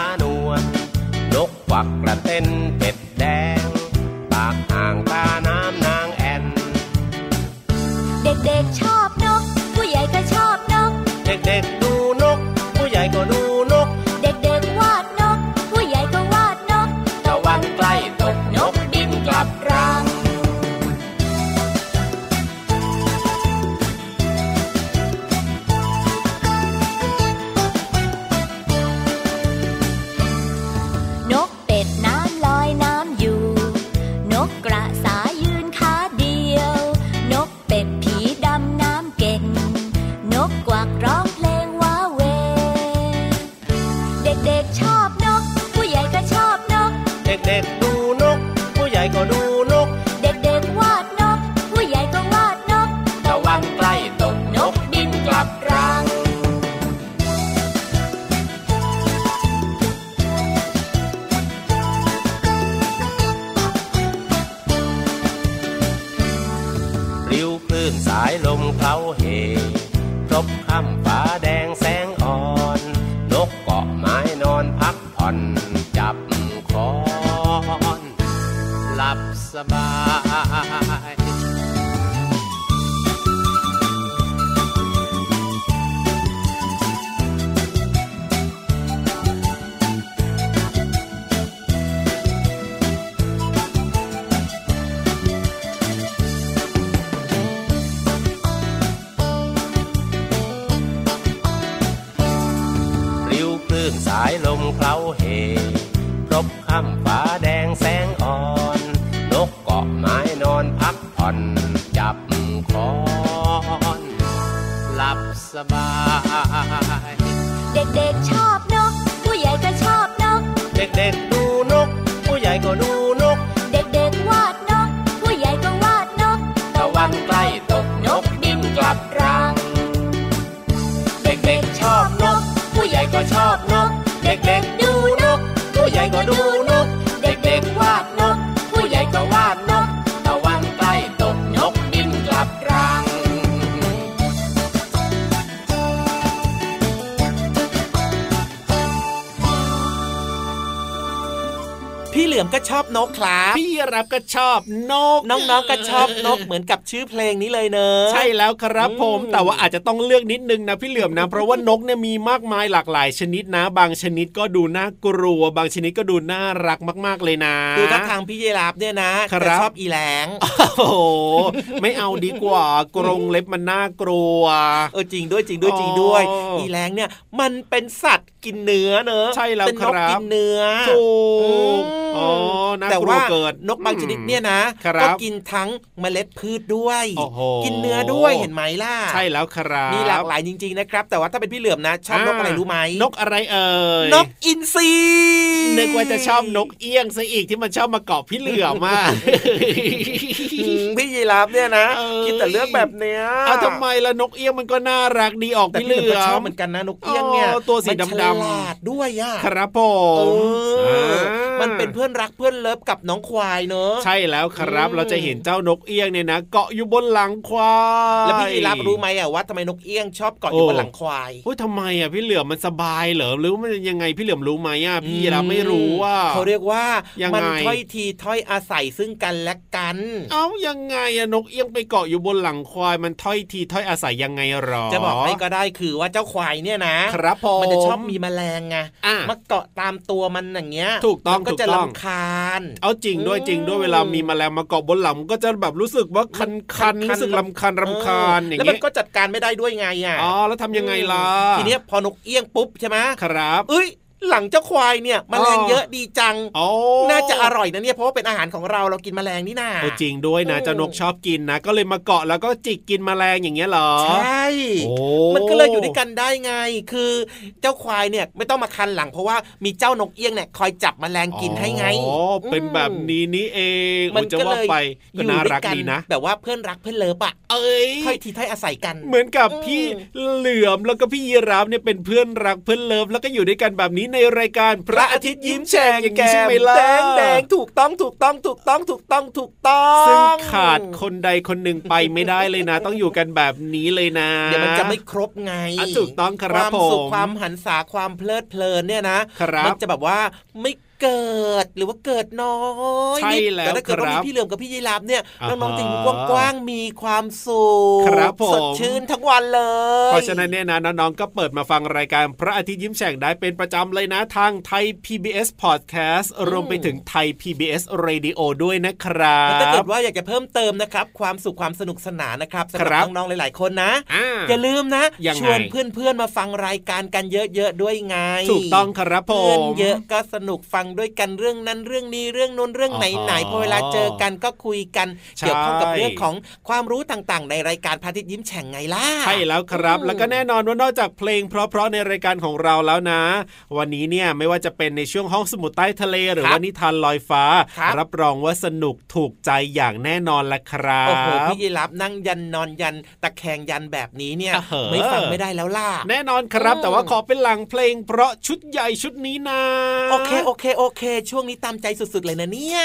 านวลนกควักกระเต้นเป็ด เฮพรบข้ามฟ้ มก็ชอบนกครับ พี่รับก็ชอบนก น้องๆก็ชอบนกเหมือนกับชื่อเพลงนี้เลยเนอะใช่แล้วครับผม แต่ว่าอาจจะต้องเลือกนิดนึงนะพี่เหลือมนะ เพราะว่านกเนี่ยมีมากมายหลากหลายชนิดนะ บางชนิดก็ดูน่ากลัว บางชนิดก็ดูน่ารักมาก ๆเลยนะดูท่าทางพี่ยีรับเนี่ยนะจะชอบอีแหลงโอ้โหไม่เอาดีกว่ากรงเล็บมันน่ากลัวเออจริงด้วยจริงด้วยจริงด้วย อีแหลงเนี่ยมันเป็นสัตว์กินเนื้อเนอะใช่แล้วครับเป็นนกกินเนื้อถูกอ๋น่าแต่กลัวว่าเกินนกบางชนิดเนี่ยนะครับก็กินทั้งเมล็ดพืชด้วยโอ้โหกินเนื้อด้วยเห็นไหมล่ะ ใช่แล้วครับมีหลากหลายจริง ๆ นะครับ แต่ว่าถ้าเป็นพี่เหลือมนะ ชอบนกอะไรรู้ไหมนกอะไรเอ่ยนกอินทรีนึกว่าจะชอบนกเอี้ยงซะอีกที่มันชอบมาเกาะพี่เหลือมากอืมพี่ยีราฟเนี่ยนะเอ้ยคิดแต่เรื่องแบบเนี้ยเอาทำไมล่ะนกเอี้ยงมันก็น่ารักดีออกแต่พี่พี่เหเหลืลือมอก็ชอบมเหมือนกันนะนกเอี้ยงเนี่ยอ๋อตัวสีมันฉดำๆลาดด้วยอะครับผเอมออ่ามันเป็นเพื่อนรักเพื่อนเลิฟกับน้องควายเนอะใช่แล้วครับอืมเราจะเห็นเจ้านกเอี้ยงเนี่ยนะ เกาะอยู่บนหลังควายแล้วพี่ยีราฟรู้ไหมอะว่าทำไมนกเอี้ยงชอบเกาะอยู่โอ้บนหลังควายเฮ้ยทำไมอะพี่เหลือมมันสบายเหรอหรือว่ามันยังไงพี่เหลือมรู้ไหมอะพี่ยีราฟไม่รู้ว่าเขาเรียกว่ายังไงมัถ้อยทีถ้อยอาศัยซึ่งกันและกัน เอ้ายังไงอะนกเอี้ยงไปเกาะอยู่บนหลังควายมันถ้อยทีถ้อยอาศัยยังไงหรอ จะบอกให้ก็ได้คือว่าเจ้าควายเนี่ยนะ ครับผมมันจะชอบมีแมลงไงอะมาเกาะตามตัวมันอย่างเงี้ย ถูกต้องมันก็ถูกจะต้องลำคาญ เอาจริงด้วยอืมจริงด้วยเวลามีแมลงมาเกาะบนหลังมันก็จะแบบรู้สึกว่าคันคันคันๆรู้สึกลำคันรำคาญอย่างแล้วมัเงี้นยก็จัดการไม่ได้ด้วยไงอะอ๋อแล้วทำยังไงล่ะทีเนี้ยพอนกเอี้ยงปุ๊บใช่ไหมครับเอ้ย หลังเจ้าควายเนี่ยแมลงเยอะดีจังโอ้น่าจะอร่อยนะเนี่ยเพราะว่าเป็นอาหารของเราเรากินแมลงนี่นาโอ้จริงด้วยนะอืมเจ้านกชอบกินนะ ก็เลยมาเกาะแล้วก็จิกกินแมลงอย่างเงี้ยเหรอใช่โอ้มันก็เลยอยู่ด้วยกันได้ไง คือเจ้าควายเนี่ยไม่ต้องมาคันหลัง เพราะว่ามีเจ้านกเอี้ยงเนี่ยคอยจับแมลงกินให้ไงอ๋อเป็นแบบนี้นี่เองมันโอ้จะก็ว่าเลยไปอก็ยู่น่าด้วยรักกันดีนะแบบว่าเพื่อนรักเพื่อน love อะเอ้ยถ้อยทีถ้อยอาศัยกัน เหมือนกับอืมพี่เหลือมแล้วก็พี่ยีราฟเนี่ยเป็นเพื่อนรักเพื่อน love แล้วก็อยู่ด้วยกันแบบนี้ในรายการพระอาทิตย์ยิ้มแฉ่งอย่างนี้ใช่ไหมล่ะแดงแดงถูกต้องถูกต้องถูกต้องถูกต้องถูกต้องซึ่งขาดคนใดคนหนึ่งไปไม่ได้เลยนะ ต้องอยู่กันแบบนี้เลยนะเดี๋ยวมันจะไม่ครบไงอะถูกต้องครับความสุขผมความหันษาความเพลิดเพลินเนี่ยนะครับมัจะแบบว่าไม่ เกิดหรือว่าเกิดน้อยใช่นิดแล้วแต่ถ้าเกิดว่าครัมีบพี่เหลือมกับพี่ยีราฟเนี่ยอ่าฮะน้องๆติ่งกว้างๆมีความสุขครับผมสดชื่นทั้งวันเลย เพราะฉะนั้นเนี่ยนะน้องๆก็เปิดมาฟังรายการพระอาทิตย์ยิ้มแฉ่งได้เป็นประจำเลยนะทางไทย PBS Podcast รวมไปถึงไทย PBS Radio ด้วยนะครัแล้วถ้าเกิบดว่าอยากจะเพิ่มเติมนะครับ ความสุขความสนุกสนานนะครับสำหครัรับบน้องๆหลายๆคนนะอ่าอย่าลืมนะยังไงชวนเพื่อนๆมาฟังรายการกันเยอะๆด้วยไง ถูกต้องครับผเพื่อนมเยอะก็สนุกฟังด้วยกันเรื่องนั้นเรื่องนี้เรื่องนู้นเรื่องไหนไหนอ๋อพอเวลาเจอกันก็คุยกันใช่เกี่ยวข้องกับเรื่องของความรู้ต่างๆ ในรายการพระอาทิตย์ยิ้มแฉ่งไงล่ะใช่แล้วครับอืมแล้วก็แน่นอนว่านอกจากเพลง เพราะๆในรายการของเราแล้วนะ วันนี้เนี่ยไม่ว่าจะเป็นในช่วงห้องสมุดใต้ทะเล หรือว่านิทานลอยฟ้าครับรับรองว่าสนุกถูกใจอย่างแน่นอนละครับโอ้โหพี่ยีรับนั่งยันนอนยันตะแคงยันแบบนี้เนี่ยอะเหอะไม่ฟังไม่ได้แล้วล่ะแน่นอนครับอืมแต่ว่าขอเป็นหลังเพลง เพราะชุดใหญ่ชุดนี้นะโอเคโอเคโอเค ช่วงนี้ตามใจสุดๆเลยนะเนี่ย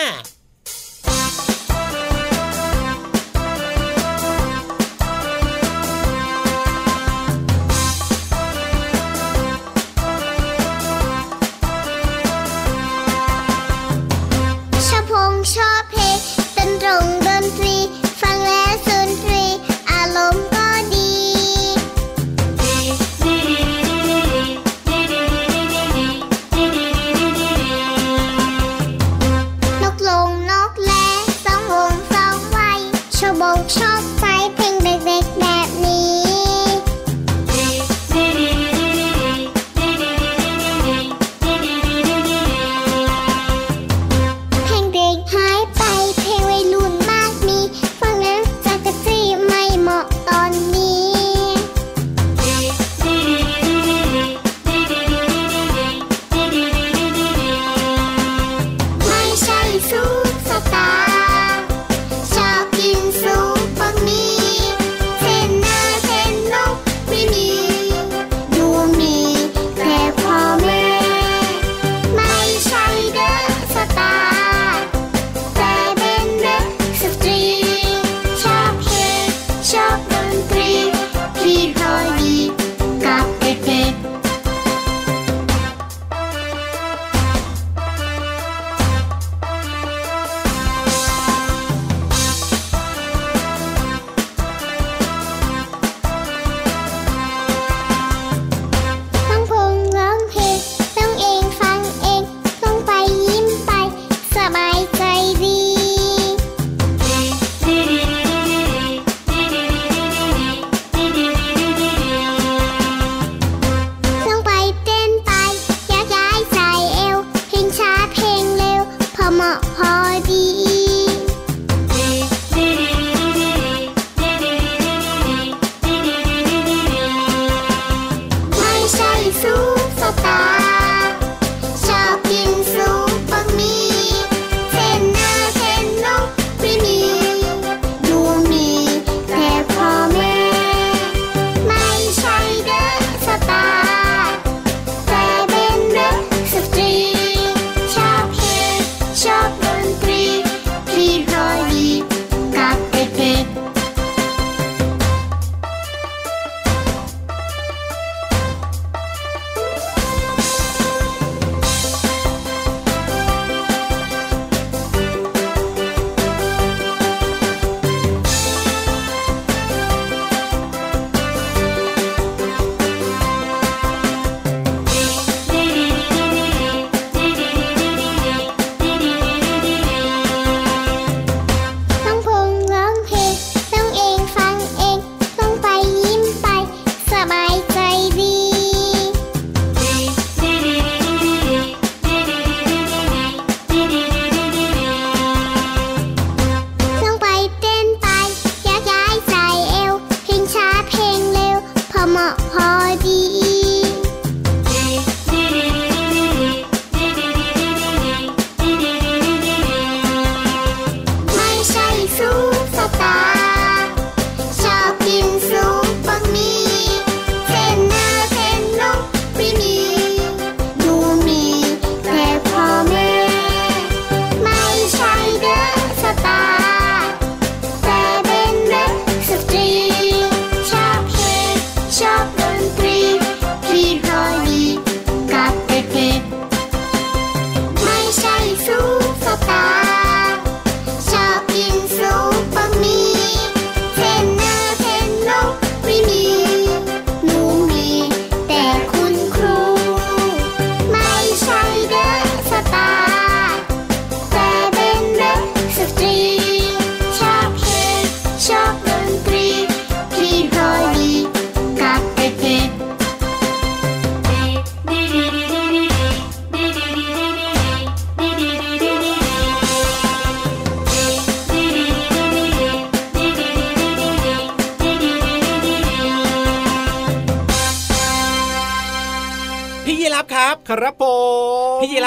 ครับผ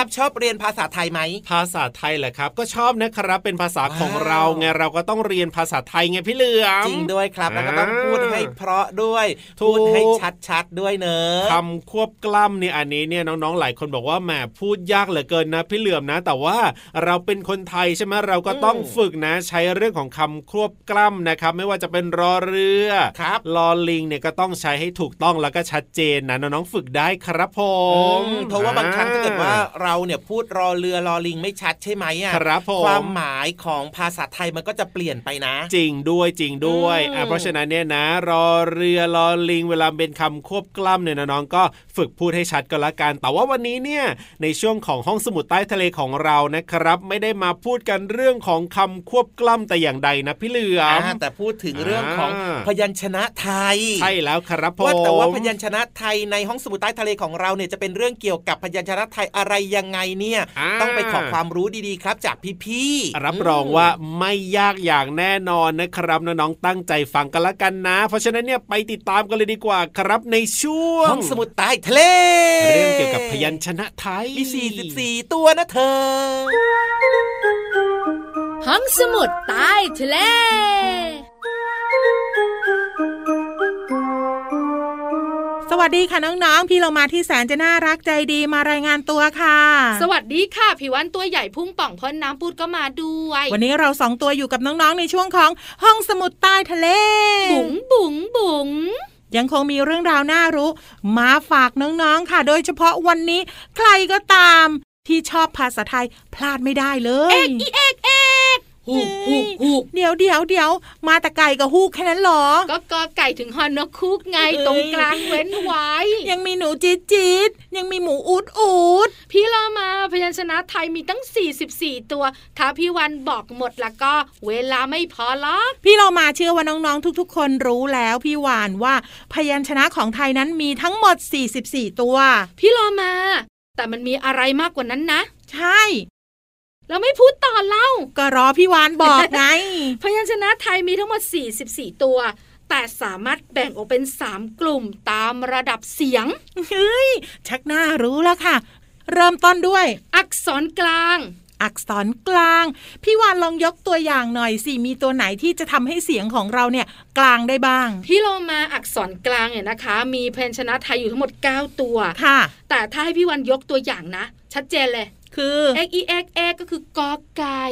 มพี่ยีรับชอบเรียนภาษาไทยไหม ภาษาไทยแหละครับ ก็ชอบนะครับเป็นภาษาของว้าวเราไงเราก็ต้องเรียนภาษาไทยไงพี่เหลือมจริงด้วยครับแล้วก็ต้องอ่าพูดให้เพราะด้วยถูกพูดให้ชัดๆด้วยเนอะคำควบกล้ำเนี่ยอันนี้เนี่ยน้องๆหลายคนบอกว่าแหมพูดยากเหลือเกินนะพี่เหลือมนะ แต่ว่าเราเป็นคนไทยใช่ไหมเราก็ต้องฝึกนะ ใช้เรื่องของคำควบกล้ำนะครับ ไม่ว่าจะเป็นรอเรือครับลอลิงเนี่ยก็ต้องใช้ให้ถูกต้องแล้วก็ชัดเจนนะน้องๆฝึกได้ครับผมอืมเพราะว่าบางครั้งถ้าเกิดว่าเราเนี่ยพูดรอเรือรอลิงไม่ชัดใช่ไหมอะครับผมความหมายของภาษาไทยมันก็จะเปลี่ยนไปนะ จริงด้วยจริงด้วยอืมอะเพราะฉะนั้นเนี่ยนะ รอเรือรอลิง เวลาเป็นคำควบกล้ำเนี่ยน้องๆก็ฝึกพูดให้ชัดก็แล้วกันแต่ว่าวันนี้เนี่ยในช่วงของห้องสมุดใต้ทะเลของเรานะครับ ไม่ได้มาพูดกันเรื่องของคำควบกล้ำแต่อย่างใดนะพี่เหลือมอ่าแต่พูดถึงเรื่องของอ่าพยัญชนะไทย ใช่แล้วครับผมว่าแต่ว่าพยัญชนะไทยในห้องสมุดใต้ทะเลของเราเนี่ยจะเป็นเรื่องเกี่ยวกับพยัญชนะไทยอะไรยังไงเนี่ยาต้องไปขอความรู้ดีๆครับ จากพี่ๆรับรองว่าไม่ยากอย่างแน่นอนนะครับน้องๆตั้งใจฟังกันละกันนะ เพราะฉะนั้นเนี่ยไปติดตามกันเลยดีกว่าครับในช่วงห้องสมุดใต้ทะเลเรื่องเกี่ยวกับพยัญชนะไทยมี44 ตัวนะเธอ ห้องสมุดใต้ทะเล วัสดีค่ะน้องๆ พี่เรามาที่แสนจะน่ารักใจดีมารายงานตัวค่ะ สวัสดีค่ะผิววันตัวใหญ่พุ่งป่องพ่นน้ำปูดก็มาด้วย วันนี้เราสองตัวอยู่กับน้องๆ ในช่วงของห้องสมุดใต้ทะเล บุ๋งบุ๋งบุ๋งยังคงมีเรื่องราวน่ารู้ มาฝากน้องๆ ค่ะ โดยเฉพาะวันนี้ใครก็ตามที่ชอบภาษาไทยพลาดไม่ได้เลย เอกอีเอกเอก ฮูกฮูกฮูกเดี๋ยวเดี๋ยวเดี๋ยวมาแต่ไก่กับฮูกแค่นั้นเหรอ ก็กอไก่ถึงฮอนนกคุกไงเอ้ยตรงกลางเว้นไว้ ยังมีหนูจี๊ดจี๊ดยังมีหมูอูดอูดพี่เรามาพยัญชนะไทยมีตั้ง 44 ตัว ถ้าพี่วันบอกหมดแล้วก็ เวลาไม่พอหรอกพี่เรามาเชื่อว่าน้องๆทุก ๆ คนรู้แล้วพี่วานว่าพยัญชนะของไทยนั้นมีทั้งหมด 44 ตัว พี่เรามาแต่มันมีอะไรมากกว่านั้นนะ ใช่ แล้วไม่พูดต่อเล่า ก็รอพี่วานบอกไง พยัญชนะไทยมีทั้งหมด 44 ตัว แต่สามารถแบ่งออกเป็น 3 กลุ่มตามระดับเสียง เฮ้ย ชักน่ารู้แล้วค่ะ เริ่มต้นด้วย อักษรกลางอักษรกลาง พี่วานลองยกตัวอย่างหน่อยสิมีตัวไหนที่จะทำให้เสียงของเราเนี่ยกลางได้บ้าง พี่โลมาอักษรกลางเนี่ยนะคะ มีพยัญชนะไทยอยู่ทั้งหมด 9 ตัวค่ะ แต่ถ้าให้พี่วันยกตัวอย่างนะ ชัดเจนเลย คือ x e x x ก็คือกอไก่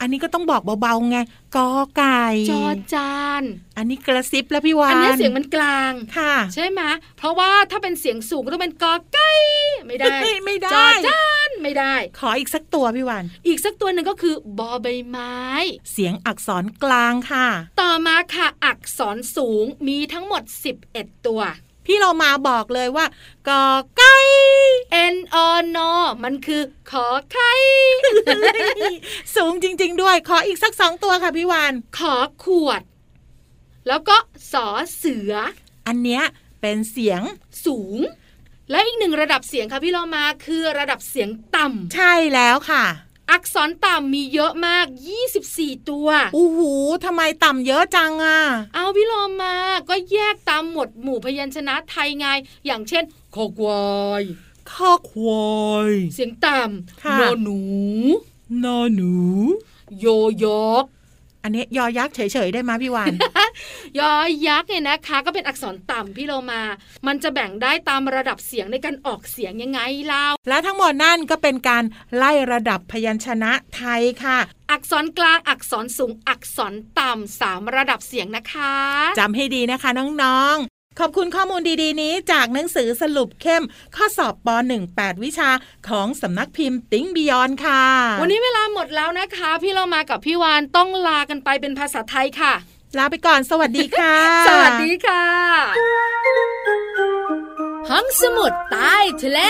อันนี้ก็ต้องบอกเบาๆไงกอไก่ จอจาน อันนี้กระซิบแล้วพี่วานอันนี้เสียงมันกลางค่ะ ใช่ไหมเพราะว่าถ้าเป็นเสียงสูงก็ต้องเป็นกอไก่ไม่ได้เฮ้ยไม่ได้จอจานไม่ได้ ขออีกสักตัวพี่วานอีกสักตัวหนึ่งก็คือบอใบไม้ เสียงอักษรกลางค่ะ ต่อมาค่ะ อักษรสูงมีทั้งหมด 11 ตัว พี่เรามาบอกเลยว่ากอไก่ N O N O มันคือขอไข่สูงจริง ๆ ด้วยขออีกสักสองตัวค่ะพี่วานขอขวด แล้วก็สอเสือ อันเนี้ยเป็นเสียงสูง และอีกหนึ่งระดับเสียงค่ะพี่เรามาคือระดับเสียงต่ำใช่แล้วค่ะ อักษรต่ำมีเยอะมาก 24 ตัวอู้หูทำไมต่ำเยอะจังอะ เอาพี่โลมา ก็แยกตามหมวดหมู่พยัญชนะไทยไง อย่างเช่นคอควายข้อควายเสียงต่ค่ะำนอหนู นอหนู โยยก อันเนี้ยยอยักษ์เฉยๆได้ไหมยพี่วานยอยักษ์เนี่ยนะคะ ก็เป็นอักษรต่ำพี่โลมา มันจะแบ่งได้ตามระดับเสียงในการออกเสียงยังไงเล่าและทั้งหมดนั่นก็เป็นการไล่ระดับพยัญชนะไทยค่ะอักษรกลางอักษรสูงอักษรต่ำสามระดับเสียงนะคะจำให้ดีนะคะน้องๆ ขอบคุณข้อมูลดีๆ นี้จากหนังสือสรุปเข้ม ข้อสอบป .1 8 วิชาของสำนักพิมพ์ติ้งบิยอนค่ะ วันนี้เวลาหมดแล้วนะคะ พี่เรามากับพี่วานต้องลากันไปเป็นภาษาไทยค่ะ ลาไปก่อนสวัสดีค่ะ สวัสดีค่ะ ห้องสมุดใต้ทะเล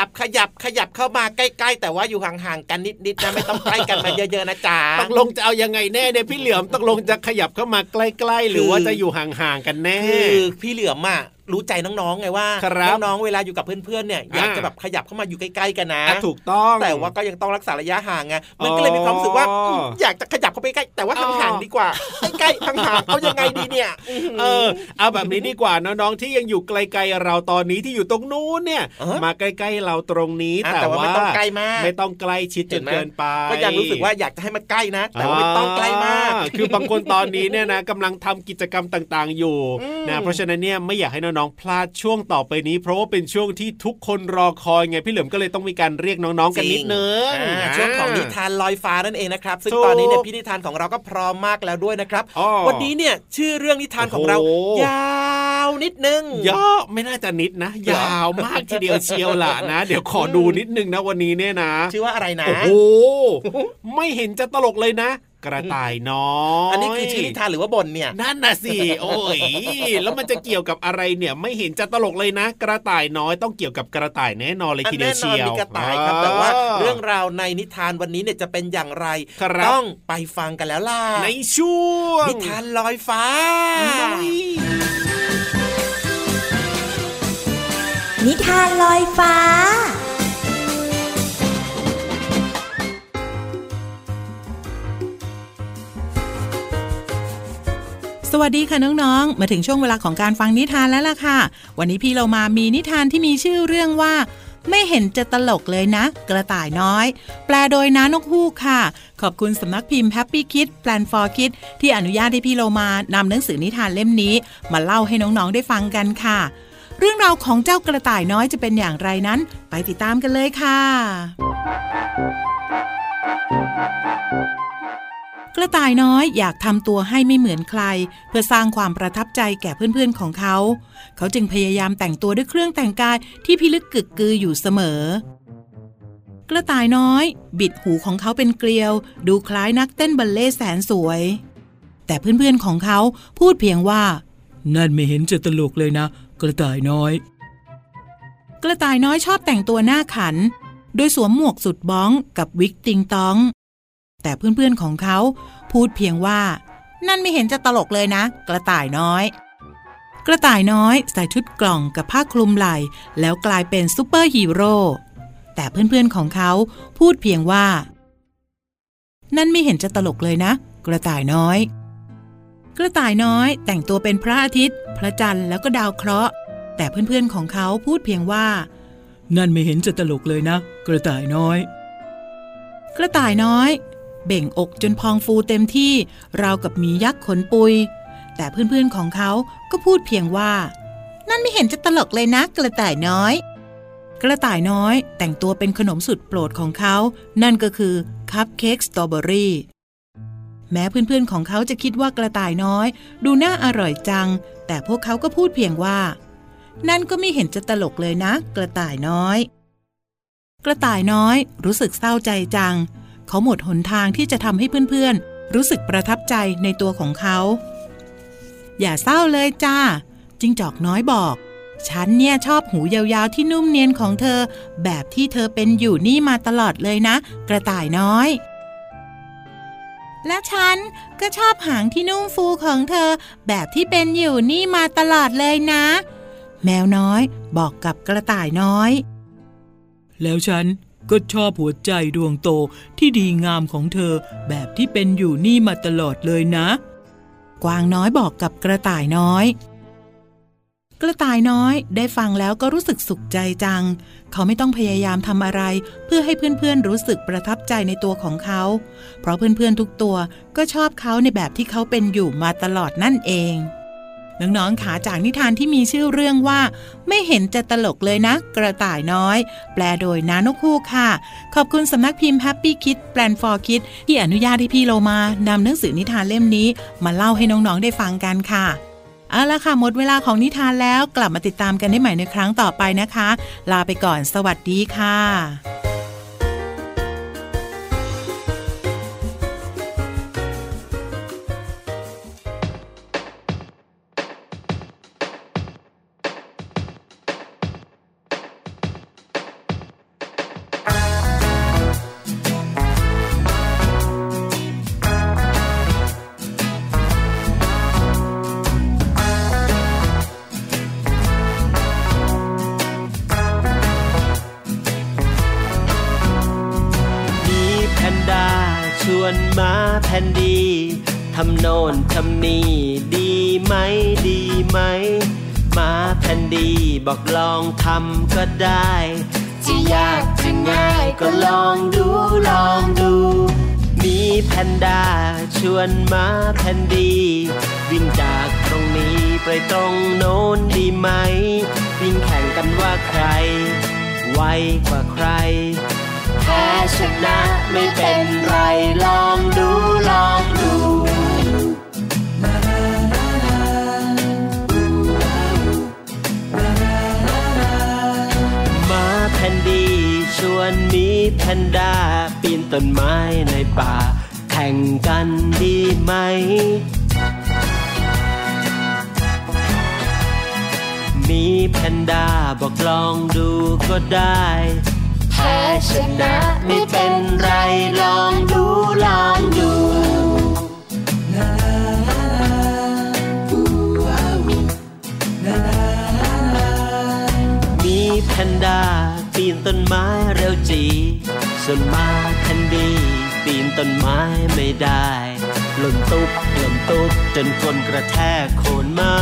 ยับ ขยับขยับขยับเข้ามาใกล้ๆ แต่ว่าอยู่ห่างๆกันนิดๆนะไม่ต้องใกล้กันมาเยอะๆนะจ๊ะตกลงจะเอายังไงแน่เนี่ยพี่เหลือมตกลงจะขยับเข้ามาใกล้ๆ หรือว่าจะอยู่ห่างๆกันแน่คือพี่เหลือมอะรู้ใจน้องๆไงว่าครับน้องๆเวลาอยู่กับเพื่อนๆเนี่ยอยากจะแบบขยับเข้ามาอยู่ใกล้ๆกันนะอะถูกต้องแต่ว่าก็ยังต้องรักษาระยะห่างไงมันก็เลยมีความรู้สึกว่าอ๋ออืมอยากจะขยับเข้าไปใกล้แต่ว่าห่างๆดีกว่าใกล้ๆห่างๆเอายังไงดีเนี่ยเออเอาแบบนี้ดีกว่าน้องๆที่ยังอยู่ไกลๆเราตอนนี้ที่อยู่ตรงนู้นเนี่ยเออมาใกล้ๆเราตรงนี้อะแต่แต่ว่าว่าไม่ต้องใกล้มาก ไม่ต้องใกล้ชิดจนเกินไป ก็ยังรู้สึกว่าอยากจะให้มันใกล้นะ แต่ว่าไม่ต้องใกล้มากอ่คือบางคนตอนนี้เนี่ยนะกำลังทำกิจกรรมต่างๆ อยู่อืมนะเพราะฉะนั้นเนี่ยไม่อยากให้น้องๆพลาดช่วงต่อไปนี้ เพราะว่าเป็นช่วงที่ทุกคนรอคอยไงพี่เหลิมก็เลยต้องมีการเรียกน้องๆกันนิดนึงอ่าอ่าช่วงของนิทานลอยฟ้านั่นเองนะครับ ซึ่งถูกตอนนี้เนี่ยพี่นิทานของเราก็พร้อมมากแล้วด้วยนะครับอ๋อวันนี้เนี่ยชื่อเรื่องนิทานของเราโอ้โหยาวนิดนึงยอไม่น่าจะนิดนะ ยาวมากทีเดียวเชียวล่ะนะ เดี๋ยวขอดูนิดนึงนะวันนี้เนี่ยนะชื่อว่าอะไรนะโอ้โหไม่เห็นจะตลกเลยนะกระต่ายน้อยอันนี้คือชื่อนิทานหรือว่าบนเนี่ย นั่นน่ะสิ โอ้ย แล้วมันจะเกี่ยวกับอะไรเนี่ย ไม่เห็นจะตลกเลยนะ กระต่ายน้อยต้องเกี่ยวกับกระต่ายแน่นอนเลยอันทีเดียแน่วนเชีอนยวมีกระต่ายครับ แต่ว่าเรื่องราวในนิทานวันนี้เนี่ยจะเป็นอย่างไรครับต้องไปฟังกันแล้วล่ะ ในช่วงนิทานลอยฟ้า นิทานลอยฟ้า สวัสดีค่ะน้องๆ มาถึงช่วงเวลาของการฟังนิทานแล้วล่ะค่ะ วันนี้พี่เรามามีนิทานที่มีชื่อเรื่องว่า ไม่เห็นจะตลกเลยนะ กระต่ายน้อย แปลโดยน้านกฮูกค่ะ ขอบคุณสำนักพิมพ์ Happy Kids Plan for Kids ที่อนุญาตให้พี่เรามานำหนังสือนิทานเล่มนี้ มาเล่าให้น้องๆได้ฟังกันค่ะ เรื่องราวของเจ้ากระต่ายน้อยจะเป็นอย่างไรนั้น ไปติดตามกันเลยค่ะ กระต่ายน้อยอยากทำตัวให้ไม่เหมือนใคร เพื่อสร้างความประทับใจแก่เพื่อนๆของเขา เขาจึงพยายามแต่งตัวด้วยเครื่องแต่งกายที่พิลึกกึกกืออยู่เสมอ กระต่ายน้อย บิดหูของเขาเป็นเกลียว ดูคล้ายนักเต้นบัลเล่แสนสวย แต่เพื่อนๆของเขาพูดเพียงว่านั่นไม่เห็นจะตลกเลยนะ กระต่ายน้อย กระต่ายน้อยชอบแต่งตัวหน้าขัน โดยสวมหมวกสุดบ้องกับวิกติงตอง แต่เพื่อนๆของเขาพูดเพียงว่า นั่นไม่เห็นจะตลกเลยนะ กระต่ายน้อย กระต่ายน้อยใส่ชุดกล่องกับผ้าคลุมไหล่แล้วกลายเป็นซูเปอร์ฮีโร่แต่เพื่อนๆของเขาพูดเพียงว่า นั่นไม่เห็นจะตลกเลยนะ กระต่ายน้อย กระต่ายน้อยแต่งตัวเป็นพระอาทิตย์ พระจันทร์แล้วก็ดาวเคราะห์ แต่เพื่อนๆของเขาพูดเพียงว่า นั่นไม่เห็นจะตลกเลยนะ กระต่ายน้อย กระต่ายน้อย เบ่งอกจนพองฟูเต็มที่ราวกับหมียักษ์ขนปุย แต่เพื่อนๆของเขาก็พูดเพียงว่า นั่นไม่เห็นจะตลกเลยนะ กระต่ายน้อย กระต่ายน้อยแต่งตัวเป็นขนมสุดโปรดของเขา นั่นก็คือคัพเค้กสตรอเบอรี่ แม้เพื่อนๆของเขาจะคิดว่ากระต่ายน้อย ดูน่าอร่อยจัง แต่พวกเขาก็พูดเพียงว่า นั่นก็ไม่เห็นจะตลกเลยนะ กระต่ายน้อย กระต่ายน้อยรู้สึกเศร้าใจจัง เขาหมดหนทางที่จะทำให้เพื่อนๆ รู้สึกประทับใจในตัวของเขา อย่าเศร้าเลยจ้าจิงจอกน้อยบอก ฉันเนี่ยชอบหูยาวๆที่นุ่มเนียนของเธอ แบบที่เธอเป็นอยู่นี่มาตลอดเลยนะ กระต่ายน้อย และฉันก็ชอบหางที่นุ่มฟูของเธอ แบบที่เป็นอยู่นี่มาตลอดเลยนะ แมวน้อยบอกกับกระต่ายน้อย แล้วฉันก็ชอบหัวใจดวงโตที่ดีงามของเธอ แบบที่เป็นอยู่นี่มาตลอดเลยนะ กวางน้อยบอกกับกระต่ายน้อย กระต่ายน้อยได้ฟังแล้วก็รู้สึกสุขใจจัง เขาไม่ต้องพยายามทำอะไร เพื่อให้เพื่อนๆรู้สึกประทับใจในตัวของเขา เพราะเพื่อนๆทุกตัวก็ชอบเขาในแบบที่เขาเป็นอยู่มาตลอดนั่นเองน้องๆขาจากนิทานที่มีชื่อเรื่องว่า ไม่เห็นจะตลกเลยนะ กระต่ายน้อย แปลโดยนานกฮูกค่ะ ขอบคุณสำนักพิมพ์ Happy Kids Plan for Kid ที่อนุญาตให้พี่โลมานำหนังสือนิทานเล่มนี้ มาเล่าให้น้องๆได้ฟังกันค่ะ เอาละค่ะหมดเวลาของนิทานแล้วกลับมาติดตามกันได้ใหม่ในครั้งต่อไปนะคะ ลาไปก่อนสวัสดีค่ะ ชวนมาแผ่นดี วิ่งจากตรงนี้ไปตรงโน้นดีไหม วิ่งแข่งกันว่าใคร ไวกว่าใคร แพ้ชนะไม่เป็นไรลองดูลองดูมาแผ่นดีชวนมีแพนด้าปีนต้นไม้ในป่า ข่งกันดีไหม มีแพนด้าบอกลองดูก็ได้ แพ้ชนะไม่เป็นไรลองดูลองดูมีแพนด้าปีนต้นไม้เร็วจี ส่วนมาแคนดี ปีนต้นไม้ไม่ได้หล่นตุ๊บหล่นตุ๊บจนคนกระแทกโคนไม้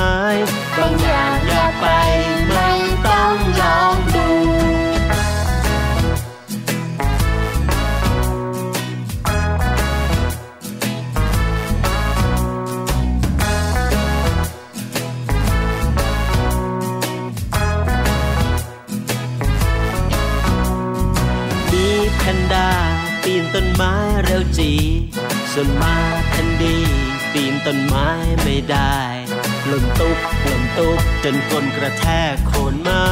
บางอย่างอยากไปไม่ต้องยองดูมี ต้นไม้เร็วจี ส่วนมาทันดีปีนต้นไม้ไม่ได้ลมตุ๊บลมตุ๊บจนคนกระแทกโคนไม้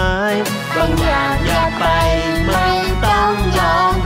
บางอย่างอย่าไปไม่ต้องยองดู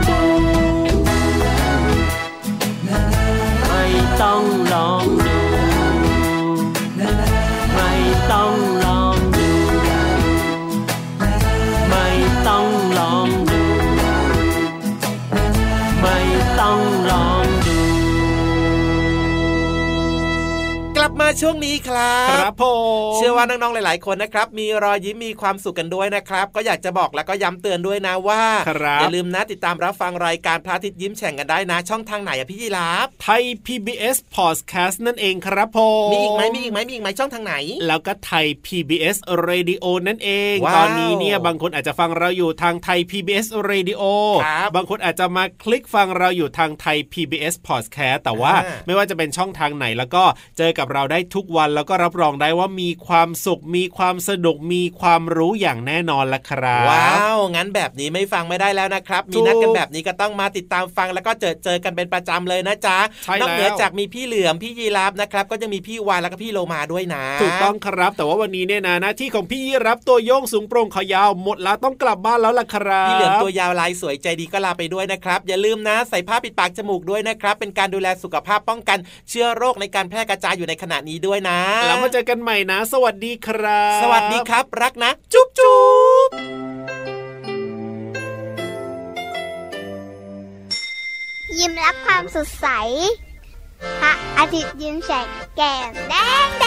ไม่ ช่วงนี้ครับครับผมเชื่อว่าน้องๆหลาย ๆ คนนะครับ มีรอยยิ้มมีความสุขกันด้วยนะครับ ก็อยากจะบอกแล้วก็ย้ำเตือนด้วยนะว่าครับอย่าลืมนะติดตามรับฟังรายการพระอาทิตย์ยิ้มแฉ่งกันได้นะ ช่องทางไหนอะพี่ยีราฟไทย PBS Podcast นั่นเองครับผมมีอีกไหมมีอีกไหมมีอีกไหมช่องทางไหน แล้วก็ไทย PBS Radio นั่นเองว้าวตอนนี้เนี่ยบางคนอาจจะฟังเราอยู่ทางไทย PBS Radio ครับบางคนอาจจะมาคลิกฟังเราอยู่ทางไทย PBS Podcast แต่ว่าอ่าไม่ว่าจะเป็นช่องทางไหนแล้วก็เจอกับเราได้ทุกวันแล้วก็รับรองได้ว่ามีความสุข มีความสนุกมีความรู้อย่างแน่นอนละครับว้าวงั้นแบบนี้ไม่ฟังไม่ได้แล้วนะครับ มีนัดกันแบบนี้ก็ต้องมาติดตามฟังแล้วก็เจอเจอกันเป็นประจำเลยนะจ๊ะใช่นอกเหนือแล้วจากมีพี่เหลือมพี่ยีราฟนะครับ ก็ยังมีพี่วานแล้วก็พี่โลมาด้วยนะ ถูกต้องครับ แต่ว่าวันนี้เนี่ยนะหน้าที่ของพี่ยีรับตัวโยงสูงโปร่งขอยาวหมดแล้วต้องกลับบ้านแล้วล่ะครับพี่เหลือมตัวยาวลายสวยใจดีก็ลาไปด้วยนะครับ อย่าลืมนะใส่ผ้าปิดปากจมูกด้วยนะครับ เป็นการดูแลสุขภาพป้องกันเชื้อโรคในการแพร่กระจายอยู่ในขณะนี้ด้วยนะ แล้วมาเจอกันใหม่นะ สวัสดีครับ สวัสดีครับ รักนะ จุ๊บจุ๊บยิ้มรับความสดใสพระอาทิตย์ยิ้มแฉกแก้มแดงแด